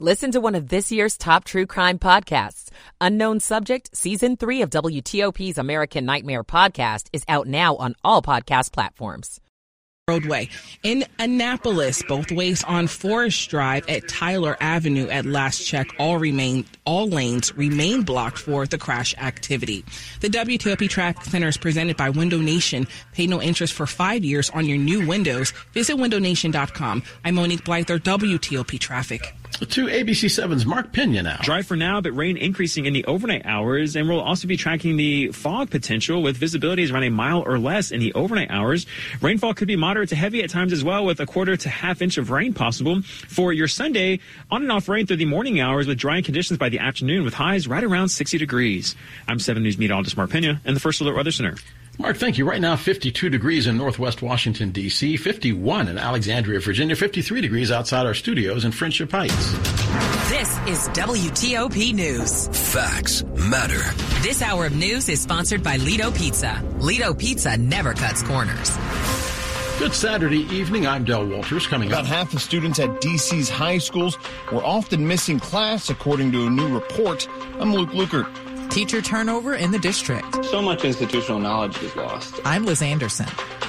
Listen to one of this year's top true crime podcasts. Unknown Subject, Season 3 of WTOP's American Nightmare podcast is out now on all podcast platforms. Roadway. In Annapolis, both ways on Forest Drive at Tyler Avenue at last check, all remain all lanes remain blocked for the crash activity. The WTOP Traffic Center is presented by Window Nation. Pay no interest for five years on your new windows. Visit windownation.com. I'm Monique Blyther, WTOP Traffic. To ABC7's Mark Pena now. Dry for now, but rain increasing in the overnight hours. And we'll also be tracking the fog potential with visibilities around a mile or less in the overnight hours. Rainfall could be moderate to heavy at times as well, with a quarter to half inch of rain possible. For your Sunday, on and off rain through the morning hours with drying conditions by the afternoon with highs right around 60 degrees. I'm 7 News meteorologist Mark Pena in the First Alert Weather Center. Mark, thank you. Right now, 52 degrees in northwest Washington, D.C., 51 in Alexandria, Virginia, 53 degrees outside our studios in Friendship Heights. This is WTOP News. Facts matter. This hour of news is sponsored by Lido Pizza. Lido Pizza never cuts corners. Good Saturday evening. I'm Del Walters. Coming About up. half the students at DC's high schools were often missing class, according to a new report. I'm Luke Lukert. Teacher turnover in the district. So much institutional knowledge is lost. I'm Liz Anderson.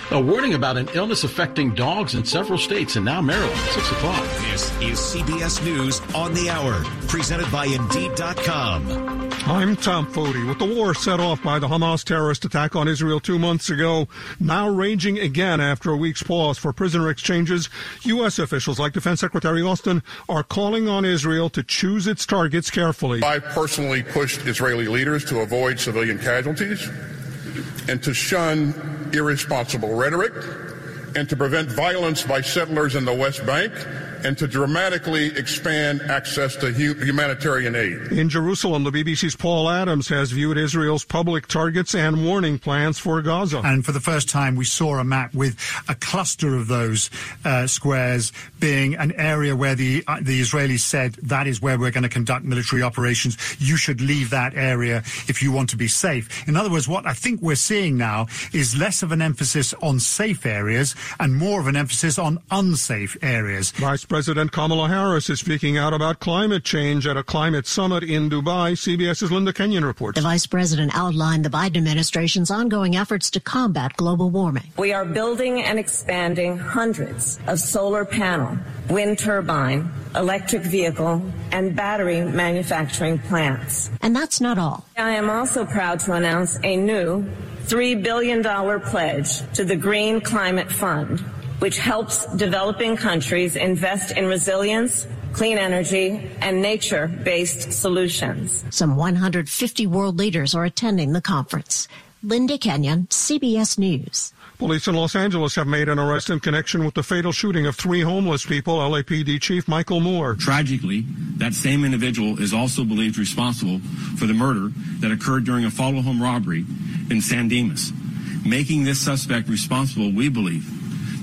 A warning about an illness affecting dogs in several states and now Maryland. 6 o'clock. This is CBS News on the Hour, presented by Indeed.com. I'm Tom Foti. With the war set off by the Hamas terrorist attack on Israel two months ago, now raging again after a week's pause for prisoner exchanges, U.S. officials like Defense Secretary Austin are calling on Israel to choose its targets carefully. I personally pushed Israeli leaders to avoid civilian casualties and to shun irresponsible rhetoric and to prevent violence by settlers in the West Bank and to dramatically expand access to hu- humanitarian aid. In Jerusalem, the BBC's Paul Adams has viewed Israel's public targets and warning plans for Gaza. And for the first time, we saw a map with a cluster of those uh, squares being an area where the uh, the Israelis said that is where we're going to conduct military operations. You should leave that area if you want to be safe. In other words, what I think we're seeing now is less of an emphasis on safe areas and more of an emphasis on unsafe areas. Vice President Kamala Harris is speaking out about climate change at a climate summit in Dubai. CBS's Linda Kenyon reports. The vice president outlined the Biden administration's ongoing efforts to combat global warming. We are building and expanding hundreds of solar panel, wind turbine, electric vehicle, and battery manufacturing plants. And that's not all. I am also proud to announce a new $3 billion pledge to the Green Climate Fund, which helps developing countries invest in resilience, clean energy, and nature-based solutions. Some 150 world leaders are attending the conference. Linda Kenyon, CBS News. Police in Los Angeles have made an arrest in connection with the fatal shooting of three homeless people. LAPD Chief Michael Moore. Tragically, that same individual is also believed responsible for the murder that occurred during a follow home robbery in San Dimas. Making this suspect responsible, we believe,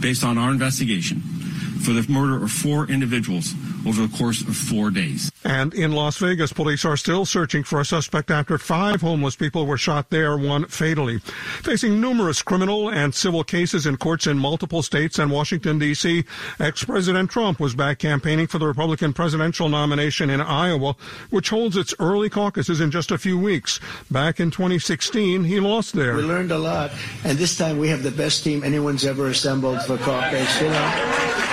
based on our investigation, for the murder of four individuals over the course of four days. And in Las Vegas, police are still searching for a suspect after five homeless people were shot there, one fatally. Facing numerous criminal and civil cases in courts in multiple states and Washington, D.C., ex-President Trump was back campaigning for the Republican presidential nomination in Iowa, which holds its early caucuses in just a few weeks. Back in 2016, he lost there. We learned a lot, and this time we have the best team anyone's ever assembled for caucus, you know.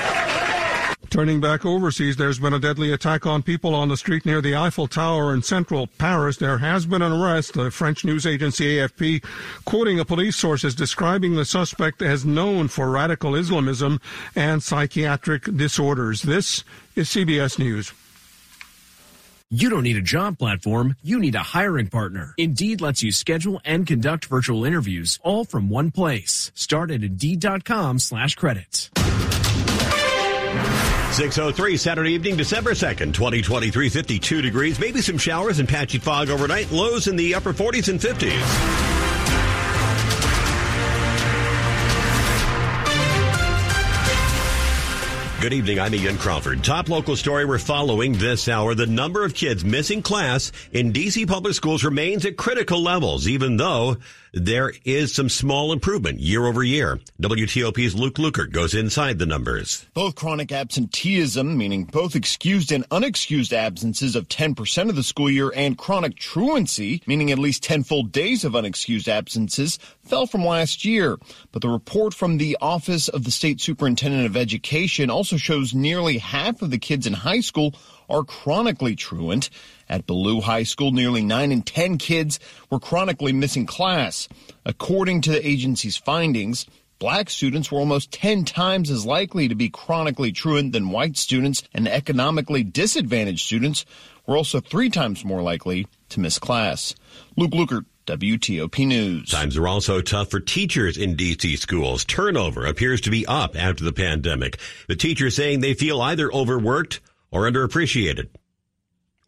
Turning back overseas, there's been a deadly attack on people on the street near the Eiffel Tower in central Paris. There has been an arrest. The French news agency AFP, quoting a police source, is describing the suspect as known for radical Islamism and psychiatric disorders. This is CBS News. You don't need a job platform, you need a hiring partner. Indeed lets you schedule and conduct virtual interviews all from one place. Start at Indeed.com slash credits. 603 Saturday evening, December 2nd, 2023, 52 degrees. Maybe some showers and patchy fog overnight. Lows in the upper 40s and 50s. Good evening. I'm Ian Crawford. Top local story we're following this hour. The number of kids missing class in DC public schools remains at critical levels, even though there is some small improvement year over year. WTOP's Luke Lukert goes inside the numbers. Both chronic absenteeism, meaning both excused and unexcused absences of 10% of the school year, and chronic truancy, meaning at least 10 full days of unexcused absences, fell from last year. But the report from the Office of the State Superintendent of Education also shows nearly half of the kids in high school are chronically truant. At Ballou High School, nearly 9 in 10 kids were chronically missing class. According to the agency's findings, black students were almost 10 times as likely to be chronically truant than white students, and economically disadvantaged students were also three times more likely to miss class. Luke Lukert, WTOP News. Times are also tough for teachers in DC schools. Turnover appears to be up after the pandemic. The teachers saying they feel either overworked or underappreciated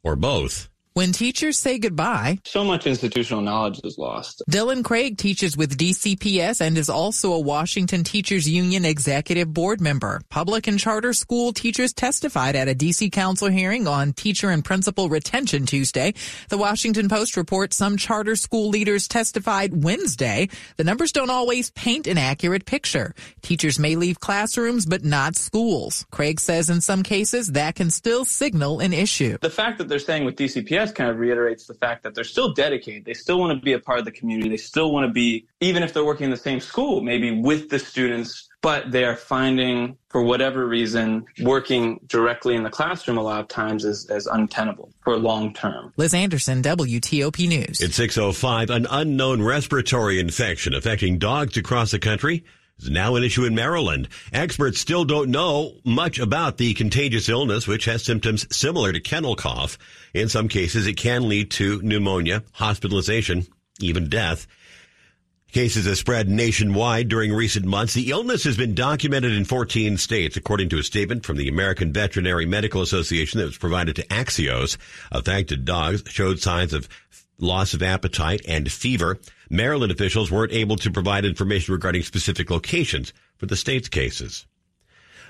or both. When teachers say goodbye, so much institutional knowledge is lost. Dylan Craig teaches with DCPS and is also a Washington Teachers Union executive board member. Public and charter school teachers testified at a DC council hearing on teacher and principal retention Tuesday. The Washington Post reports some charter school leaders testified Wednesday. The numbers don't always paint an accurate picture. Teachers may leave classrooms, but not schools. Craig says in some cases that can still signal an issue. The fact that they're saying with DCPS kind of reiterates the fact that they're still dedicated. They still want to be a part of the community. They still want to be, even if they're working in the same school, maybe with the students, but they are finding, for whatever reason, working directly in the classroom a lot of times is, is untenable for long term. Liz Anderson, WTOP News. It's 605. An unknown respiratory infection affecting dogs across the country is now an issue in Maryland. Experts still don't know much about the contagious illness, which has symptoms similar to kennel cough. In some cases, it can lead to pneumonia, hospitalization, even death. Cases have spread nationwide during recent months. The illness has been documented in 14 states, according to a statement from the American Veterinary Medical Association that was provided to Axios. Affected dogs showed signs of loss of appetite and fever. Maryland officials weren't able to provide information regarding specific locations for the state's cases.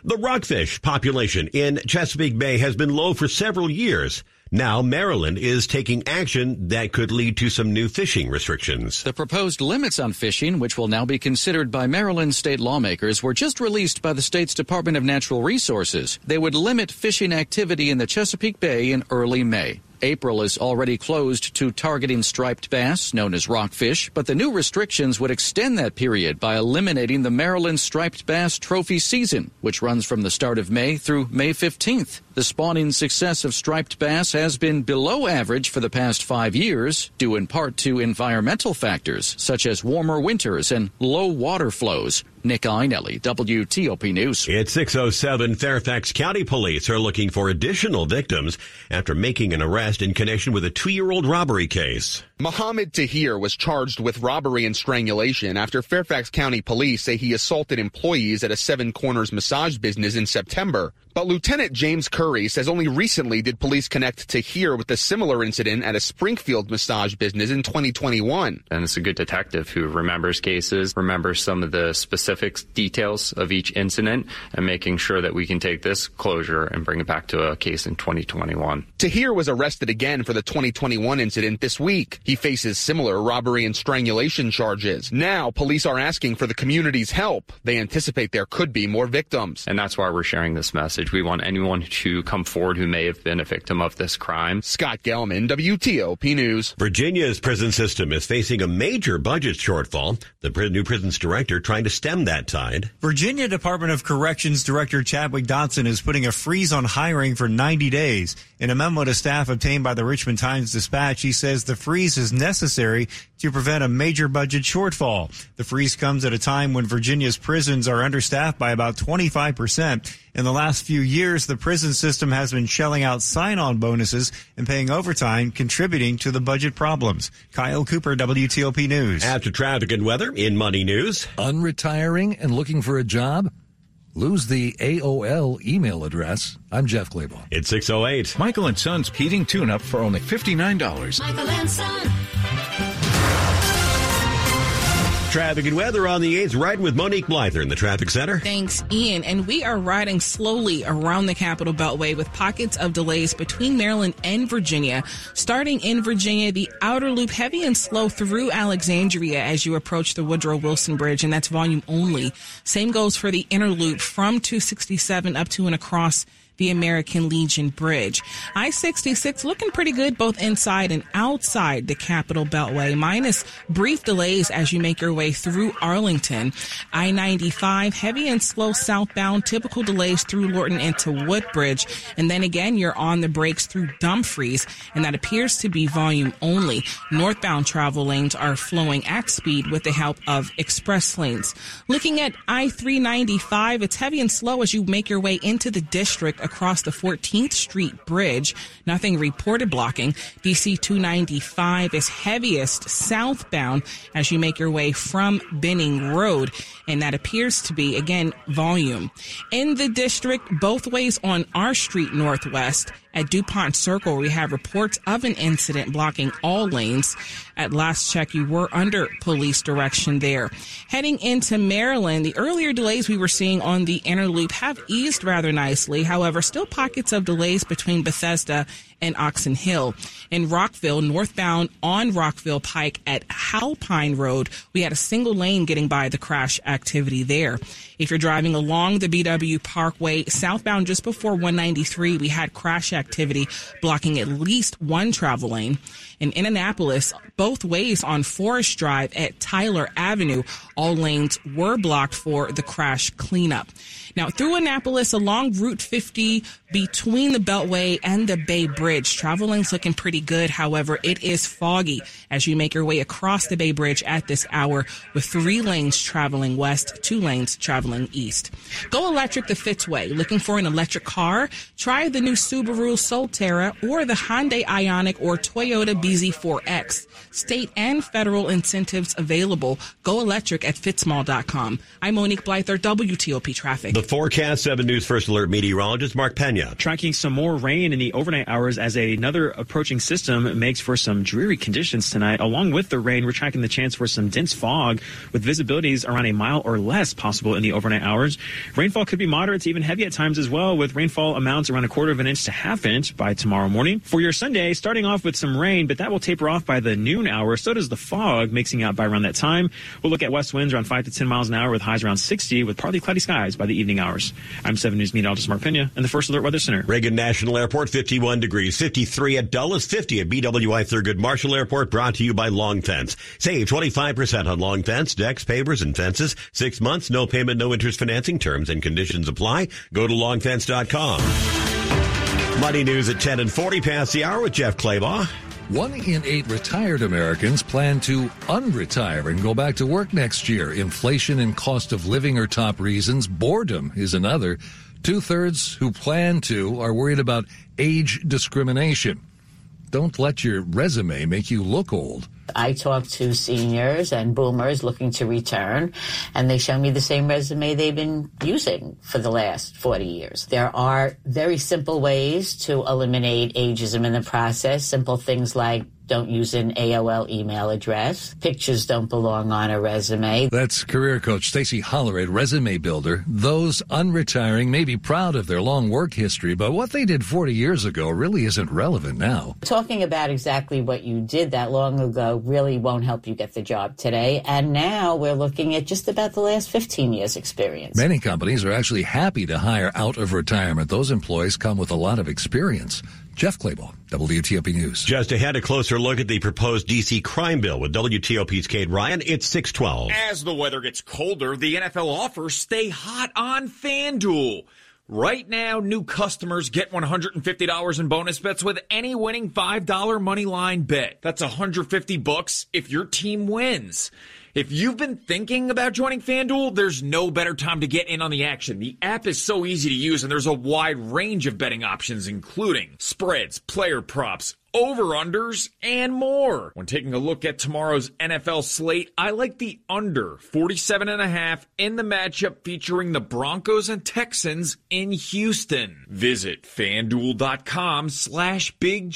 The rockfish population in Chesapeake Bay has been low for several years. Now, Maryland is taking action that could lead to some new fishing restrictions. The proposed limits on fishing, which will now be considered by Maryland state lawmakers, were just released by the state's Department of Natural Resources. They would limit fishing activity in the Chesapeake Bay in early May. April is already closed to targeting striped bass, known as rockfish, but the new restrictions would extend that period by eliminating the Maryland striped bass trophy season, which runs from the start of May through May 15th. The spawning success of striped bass has been below average for the past five years, due in part to environmental factors such as warmer winters and low water flows. Nick Iannelli, WTOP News. It's 607. Fairfax County Police are looking for additional victims after making an arrest in connection with a two-year-old robbery case. Mohammed Tahir was charged with robbery and strangulation after Fairfax County Police say he assaulted employees at a Seven Corners massage business in September. But Lieutenant James Curry says only recently did police connect Tahir with a similar incident at a Springfield massage business in 2021. And it's a good detective who remembers cases, remembers some of the specific details of each incident, and making sure that we can take this closure and bring it back to a case in 2021. Tahir was arrested again for the 2021 incident this week. He faces similar robbery and strangulation charges. Now, police are asking for the community's help. They anticipate there could be more victims. And that's why we're sharing this message. We want anyone to come forward who may have been a victim of this crime. Scott Gelman, WTOP News. Virginia's prison system is facing a major budget shortfall. The new prisons director trying to stem that tide. Virginia Department of Corrections Director Chadwick Dotson is putting a freeze on hiring for 90 days. In a memo to staff obtained by the Richmond Times Dispatch, he says the freeze is necessary to prevent a major budget shortfall. The freeze comes at a time when Virginia's prisons are understaffed by about 25%. In the last few years, the prison system has been shelling out sign-on bonuses and paying overtime, contributing to the budget problems. Kyle Cooper, WTOP News. After traffic and weather in Money News. Unretiring and looking for a job? Lose the AOL email address. I'm Jeff Clabaugh. It's 608. Michael and Son's heating tune-up for only $59. Michael and Son. Traffic and weather on the 8th, right with Monique Blyther in the traffic center. Thanks, Ian. And we are riding slowly around the Capital Beltway with pockets of delays between Maryland and Virginia. Starting in Virginia, the outer loop heavy and slow through Alexandria as you approach the Woodrow Wilson Bridge, and that's volume only. Same goes for the inner loop from 267 up to and across the American Legion Bridge. I-66 looking pretty good both inside and outside the Capital Beltway, minus brief delays as you make your way through Arlington. I-95 heavy and slow southbound, typical delays through Lorton into Woodbridge. And then again, you're on the brakes through Dumfries, and that appears to be volume only. Northbound travel lanes are flowing at speed with the help of express lanes. Looking at I-395, it's heavy and slow as you make your way into the district across the 14th Street Bridge. Nothing reported blocking. DC 295 is heaviest southbound as you make your way from Benning Road. And that appears to be, again, volume. In the district, both ways on R Street northwest, at DuPont Circle, we have reports of an incident blocking all lanes. At last check, you were under police direction there. Heading into Maryland, the earlier delays we were seeing on the inner loop have eased rather nicely. However, still pockets of delays between Bethesda and Oxon Hill. In Rockville, northbound on Rockville Pike at Halpine Road, we had a single lane getting by the crash activity there. If you're driving along the BW Parkway southbound just before 193, we had crash activity blocking at least one travel lane. In Annapolis, both ways on Forest Drive at Tyler Avenue, all lanes were blocked for the crash cleanup. Now, through Annapolis along Route 50 between the Beltway and the Bay Bridge, travel lanes looking pretty good. However, it is foggy as you make your way across the Bay Bridge at this hour with three lanes traveling west, two lanes traveling east. Go electric the Fitzway. Looking for an electric car? Try the new Subaru Solterra or the Hyundai Ioniq or Toyota BZ4X. State and federal incentives available. Go electric at fitzmall.com. I'm Monique Blyther, WTOP Traffic. The forecast 7 News First Alert meteorologist Mark Pena. Tracking some more rain in the overnight hours as another approaching system makes for some dreary conditions tonight. Along with the rain, we're tracking the chance for some dense fog with visibilities around a mile or less possible in the overnight hours. Rainfall could be moderate to even heavy at times as well, with rainfall amounts around a quarter of an inch to half inch by tomorrow morning. For your Sunday, starting off with some rain, but that will taper off by the noon hour. So does the fog mixing out by around that time. We'll look at west winds around 5 to 10 miles an hour with highs around 60 with partly cloudy skies by the evening hours. I'm 7 News meteorologist Mark Pena in the First Alert Weather Center. Reagan National Airport, 51 degrees, 53 at Dulles, 50 at BWI Thurgood Marshall Airport, brought to you by Long Fence. Save 25% on Long Fence, decks, pavers, and fences. Six months, no payment, no interest financing. Terms and conditions apply. Go to longfence.com. Money news at 10 and 40 past the hour with Jeff Clabaugh. One in eight retired Americans plan to unretire and go back to work next year. Inflation and cost of living are top reasons. Boredom is another. Two thirds who plan to are worried about age discrimination. Don't let your resume make you look old. I talk to seniors and boomers looking to return, and they show me the same resume they've been using for the last 40 years. There are very simple ways to eliminate ageism in the process. Simple things like don't use an AOL email address. Pictures don't belong on a resume. That's career coach Stacie Haller at Resume Builder. Those unretiring may be proud of their long work history, but what they did 40 years ago really isn't relevant now. Talking about exactly what you did that long ago really won't help you get the job today. And now we're looking at just about the last 15 years experience. Many companies are actually happy to hire out of retirement. Those employees come with a lot of experience. Jeff Clabaugh, WTOP News. Just ahead, a closer look at the proposed D.C. crime bill with WTOP's Kate Ryan. It's 612. As the weather gets colder, the NFL offers stay hot on FanDuel. Right now, new customers get $150 in bonus bets with any winning $5 money line bet. That's 150 bucks if your team wins. If you've been thinking about joining FanDuel, there's no better time to get in on the action. The app is so easy to use and there's a wide range of betting options, including spreads, player props, over-unders, and more. When taking a look at tomorrow's NFL slate, I like the under 47 and a half in the matchup featuring the Broncos and Texans in Houston. Visit fanduel.com slash Big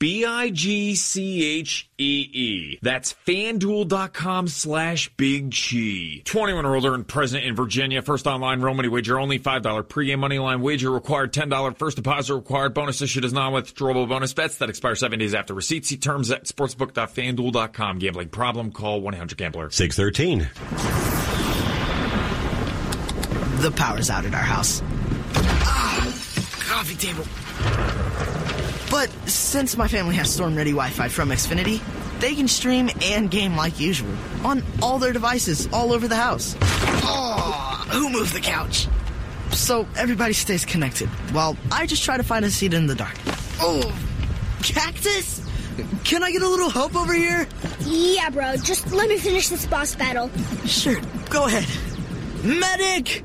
Chee. B-I-G-C-H-E-E. That's fanduel.com slash big G. 21 or older and present in Virginia. First online real money wager only. $5 pregame money line wager required. $10 first deposit required. Bonus issued as non-withdrawable bonus bets that expire seven days after receipt. See terms at sportsbook.fanduel.com. Gambling problem? Call 1-800-GAMBLER. 613. The power's out at our house. Ah, coffee table. But since my family has storm ready Wi Fi from Xfinity, they can stream and game like usual on all their devices all over the house. Oh, who moved the couch? So everybody stays connected while I just try to find a seat in the dark. Oh, cactus? Can I get a little help over here? Yeah, bro. Just let me finish this boss battle. Sure, go ahead. Medic!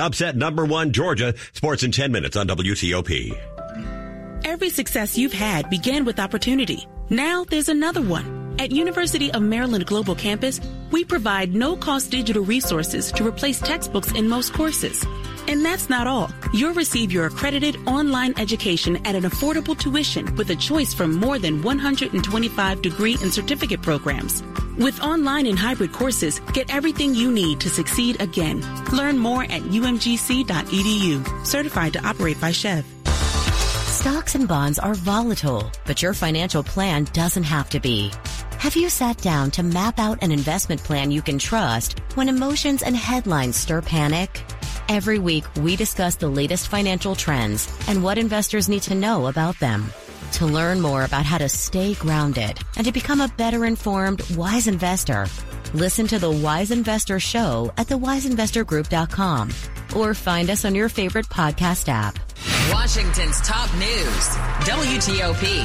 upset number one Georgia. Sports in 10 minutes on WTOP. Every success you've had began with opportunity. Now there's another one. At University of Maryland Global Campus, we provide no-cost digital resources to replace textbooks in most courses. And that's not all. You'll receive your accredited online education at an affordable tuition with a choice from more than 125 degree and certificate programs. With online and hybrid courses, get everything you need to succeed again. Learn more at umgc.edu. Certified to operate by SCHEV. Stocks and bonds are volatile, but your financial plan doesn't have to be. Have you sat down to map out an investment plan you can trust when emotions and headlines stir panic? Every week, we discuss the latest financial trends and what investors need to know about them. To learn more about how to stay grounded and to become a better informed, wise investor, listen to the Wise Investor Show at thewiseinvestorgroup.com or find us on your favorite podcast app. Washington's top news, WTOP.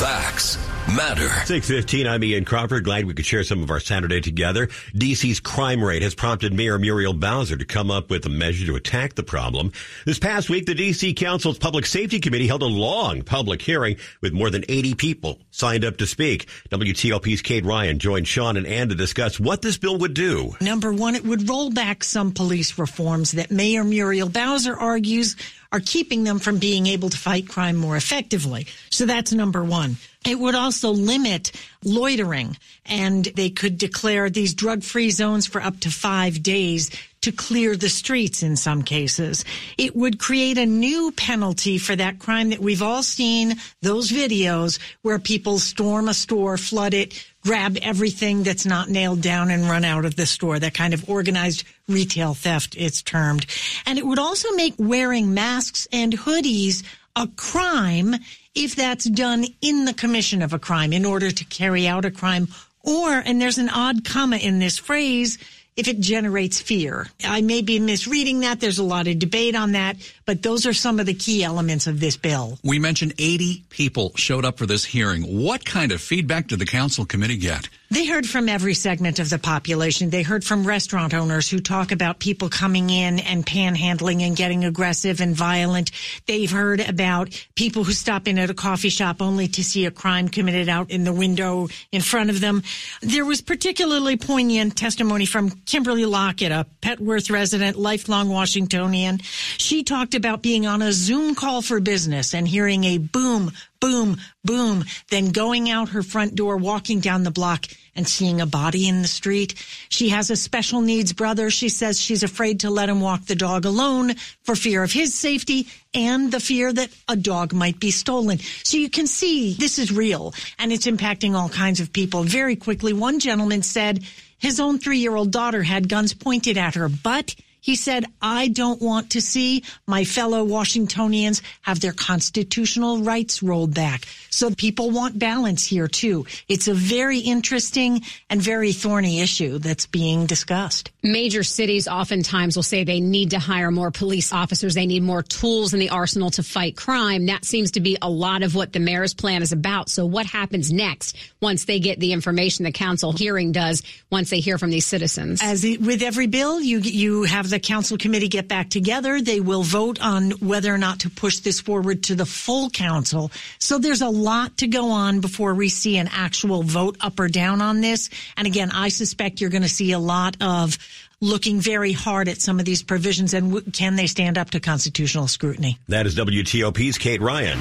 Facts matter. 615, I'm Ian Crawford. Glad we could share some of our Saturday together. DC's crime rate has prompted Mayor Muriel Bowser to come up with a measure to attack the problem. This past week, the DC Council's Public Safety Committee held a long public hearing with more than 80 people signed up to speak. WTOP's Kate Ryan joined Sean and Ann to discuss what this bill would do. Number one, it would roll back some police reforms that Mayor Muriel Bowser argues are keeping them from being able to fight crime more effectively. So that's number one. It would also limit loitering and they could declare these drug free zones for up to five days to clear the streets in some cases. It would create a new penalty for that crime that we've all seen those videos where people storm a store, flood it, grab everything that's not nailed down and run out of the store. That kind of organized retail theft, it's termed. And it would also make wearing masks and hoodies a crime if that's done in the commission of a crime in order to carry out a crime or, and there's an odd comma in this phrase, if it generates fear. I may be misreading that. There's a lot of debate on that, but those are some of the key elements of this bill. We mentioned 80 people showed up for this hearing. What kind of feedback did the council committee get? They heard from every segment of the population. They heard from restaurant owners who talk about people coming in and panhandling and getting aggressive and violent. They've heard about people who stop in at a coffee shop only to see a crime committed out in the window in front of them. There was particularly poignant testimony from Kimberly Lockett, a Petworth resident, lifelong Washingtonian. She talked about being on a Zoom call for business and hearing a boom, boom, boom, then going out her front door, walking down the block and seeing a body in the street. She has a special needs brother. She says she's afraid to let him walk the dog alone for fear of his safety and the fear that a dog might be stolen. So you can see this is real and it's impacting all kinds of people. Very quickly, one gentleman said his own three year old daughter had guns pointed at her, but He said, I don't want to see my fellow Washingtonians have their constitutional rights rolled back. So people want balance here too. It's a very interesting and very thorny issue that's being discussed. Major cities oftentimes will say they need to hire more police officers. They need more tools in the arsenal to fight crime. That seems to be a lot of what the mayor's plan is about. So what happens next once they get the information the council hearing does once they hear from these citizens? As it, with every bill, you you have the council committee get back together. They will vote on whether or not to push this forward to the full council. So there's a lot to go on before we see an actual vote up or down on this. And again, I suspect you're going to see a lot of looking very hard at some of these provisions and w- can they stand up to constitutional scrutiny? That is WTOP's Kate Ryan.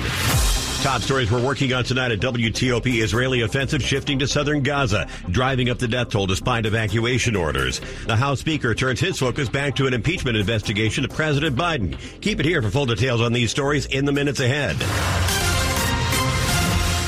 Top stories we're working on tonight at WTOP Israeli offensive shifting to southern Gaza, driving up the death toll despite evacuation orders. The House Speaker turns his focus back to an impeachment investigation of President Biden. Keep it here for full details on these stories in the minutes ahead.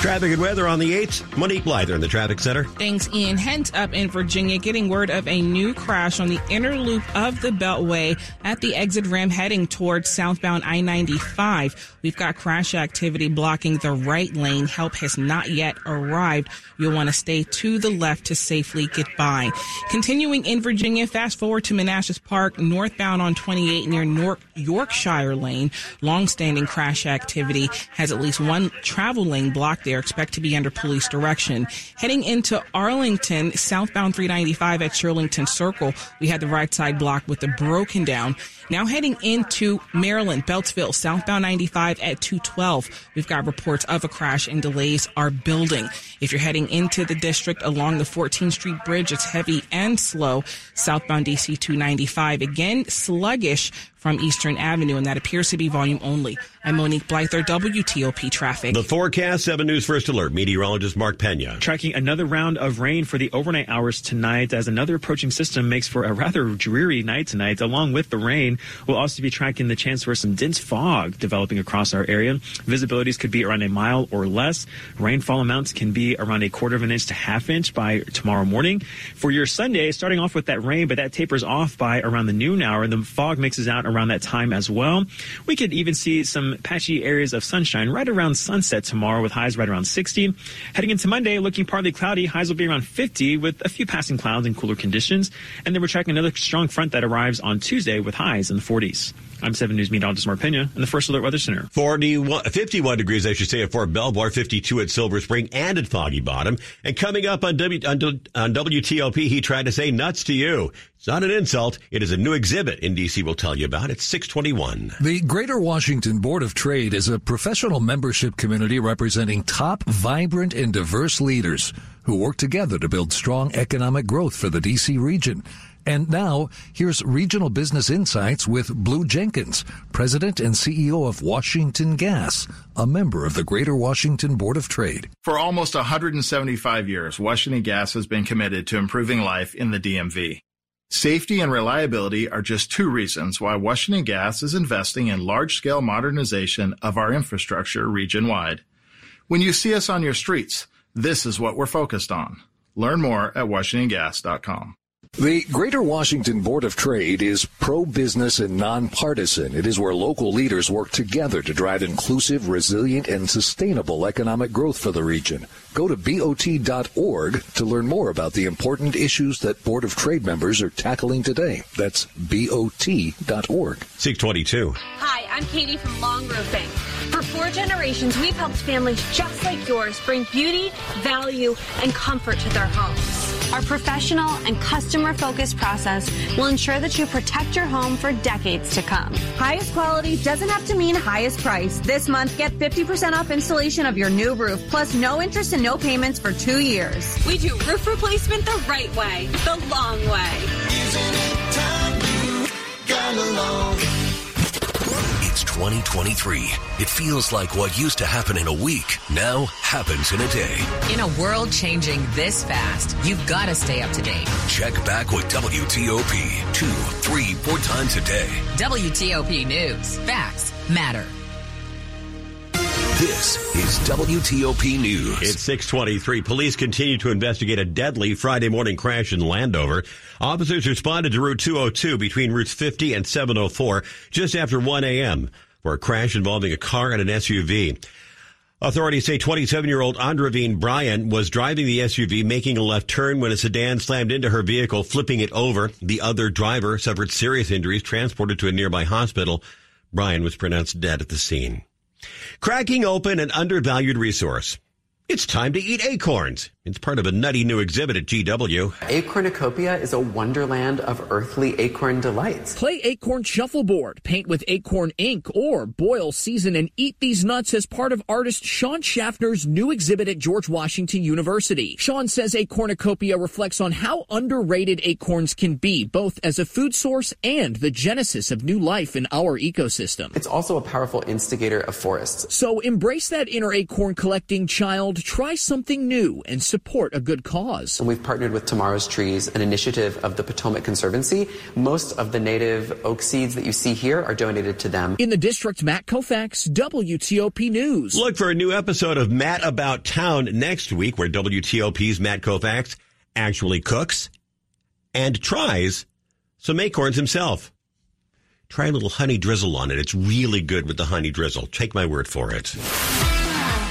Traffic and weather on the 8th. Monique Blyther in the traffic center. Thanks, Ian. Hent up in Virginia, getting word of a new crash on the inner loop of the Beltway at the exit ramp heading towards southbound I-95. We've got crash activity blocking the right lane. Help has not yet arrived. You'll want to stay to the left to safely get by. Continuing in Virginia, fast forward to Manassas Park, northbound on 28 near North Yorkshire Lane. Longstanding crash activity has at least one travel lane blocked Expect to be under police direction. Heading into Arlington, southbound 395 at Shirlington Circle, we had the right side blocked with the broken down. Now heading into Maryland, Beltsville, southbound 95 at 212. We've got reports of a crash and delays are building. If you're heading into the district along the 14th Street Bridge, it's heavy and slow. Southbound DC 295, again sluggish from Eastern Avenue, and that appears to be volume only. I'm Monique Blyther, WTOP Traffic. The forecast, 7 News First Alert, meteorologist Mark Pena. Tracking another round of rain for the overnight hours tonight as another approaching system makes for a rather dreary night tonight. Along with the rain, we'll also be tracking the chance for some dense fog developing across our area. Visibilities could be around a mile or less. Rainfall amounts can be around a quarter of an inch to half inch by tomorrow morning. For your Sunday, starting off with that rain, but that tapers off by around the noon hour, and the fog mixes out around that time as well. We could even see some patchy areas of sunshine right around sunset tomorrow with highs right around 60. Heading into Monday, looking partly cloudy, highs will be around 50 with a few passing clouds and cooler conditions. And then we're tracking another strong front that arrives on Tuesday with highs in the 40s. I'm 7 News meteorologist Mark Pena in the First Alert Weather Center. 41, 51 degrees, I should say, at Fort Belvoir, 52 at Silver Spring and at Foggy Bottom. And coming up on, w, on, on WTOP, he tried to say nuts to you. It's not an insult. It is a new exhibit in D.C. we'll tell you about. It's 621. The Greater Washington Board of Trade is a professional membership community representing top, vibrant, and diverse leaders who work together to build strong economic growth for the D.C. region. And now, here's Regional Business Insights with Blue Jenkins, President and CEO of Washington Gas, a member of the Greater Washington Board of Trade. For almost 175 years, Washington Gas has been committed to improving life in the DMV. Safety and reliability are just two reasons why Washington Gas is investing in large scale modernization of our infrastructure region wide. When you see us on your streets, this is what we're focused on. Learn more at WashingtonGas.com. The Greater Washington Board of Trade is pro-business and nonpartisan. It is where local leaders work together to drive inclusive, resilient, and sustainable economic growth for the region. Go to BOT.org to learn more about the important issues that Board of Trade members are tackling today. That's BOT.org. 622. Hi, I'm Katie from Long Roofing. For four generations, we've helped families just like yours bring beauty, value, and comfort to their homes. Our professional and customer focused process will ensure that you protect your home for decades to come. Highest quality doesn't have to mean highest price. This month, get 50% off installation of your new roof, plus no interest and no payments for two years. We do roof replacement the right way, the long way. It's 2023. It feels like what used to happen in a week now happens in a day. In a world changing this fast, you've got to stay up to date. Check back with WTOP two, three, four times a day. WTOP News. Facts matter. This is WTOP News. It's 623. Police continue to investigate a deadly Friday morning crash in Landover. Officers responded to Route 202 between routes 50 and 704 just after 1 a.m. for a crash involving a car and an SUV. Authorities say 27-year-old Andravine Bryan was driving the SUV, making a left turn when a sedan slammed into her vehicle, flipping it over. The other driver suffered serious injuries, transported to a nearby hospital. Bryan was pronounced dead at the scene. Cracking open an undervalued resource. It's time to eat acorns. It's part of a nutty new exhibit at GW. Acornucopia is a wonderland of earthly acorn delights. Play acorn shuffleboard, paint with acorn ink, or boil, season, and eat these nuts as part of artist Sean Schaffner's new exhibit at George Washington University. Sean says Acornucopia reflects on how underrated acorns can be, both as a food source and the genesis of new life in our ecosystem. It's also a powerful instigator of forests. So embrace that inner acorn collecting child, try something new, and support a good cause. And we've partnered with Tomorrow's Trees, an initiative of the Potomac Conservancy. Most of the native oak seeds that you see here are donated to them. In the district, Matt Koufax, WTOP News. Look for a new episode of Matt About Town next week, where WTOP's Matt Koufax actually cooks and tries some acorns himself. Try a little honey drizzle on it. It's really good with the honey drizzle. Take my word for it.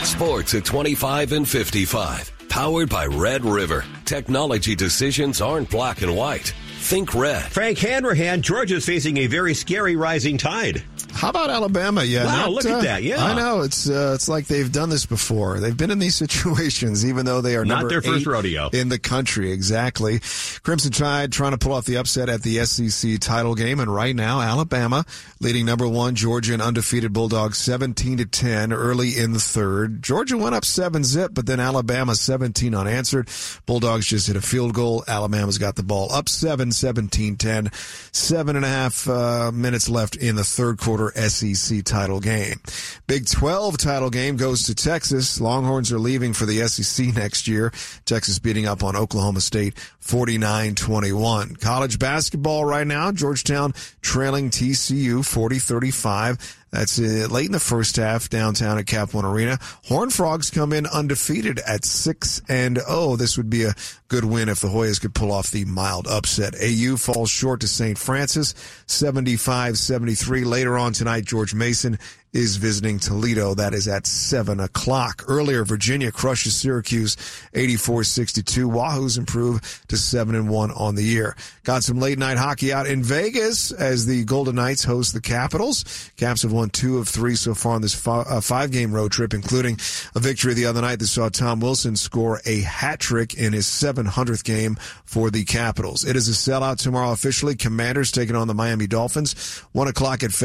Sports at 25 and 55. Powered by Red River. Technology decisions aren't black and white. Think red. Frank Hanrahan, Georgia's facing a very scary rising tide. How about Alabama? Yeah, wow, not, look at uh, that. Yeah, I know it's uh, it's like they've done this before. They've been in these situations, even though they are not their first rodeo in the country. Exactly. Crimson Tide trying to pull off the upset at the SEC title game, and right now Alabama leading number one Georgia and undefeated Bulldogs seventeen to ten early in the third. Georgia went up seven zip, but then Alabama seventeen unanswered. Bulldogs just hit a field goal. Alabama's got the ball up seven, 17-10. Seven and a half uh, minutes left in the third quarter. SEC title game. Big 12 title game goes to Texas. Longhorns are leaving for the SEC next year. Texas beating up on Oklahoma State 49-21. College basketball right now. Georgetown trailing TCU 40-35. That's uh, late in the first half downtown at One Arena. Horn Frogs come in undefeated at six and oh. This would be a good win if the Hoyas could pull off the mild upset. AU falls short to St. Francis, 75-73. Later on tonight, George Mason is visiting Toledo. That is at 7 o'clock. Earlier, Virginia crushes Syracuse 84-62. Wahoo's improve to 7 and 1 on the year. Got some late night hockey out in Vegas as the Golden Knights host the Capitals. Caps have won two of three so far on this uh, five game road trip, including a victory the other night that saw Tom Wilson score a hat trick in his 700th game for the Capitals. It is a sellout tomorrow officially. Commanders taking on the Miami Dolphins. One o'clock at FedEx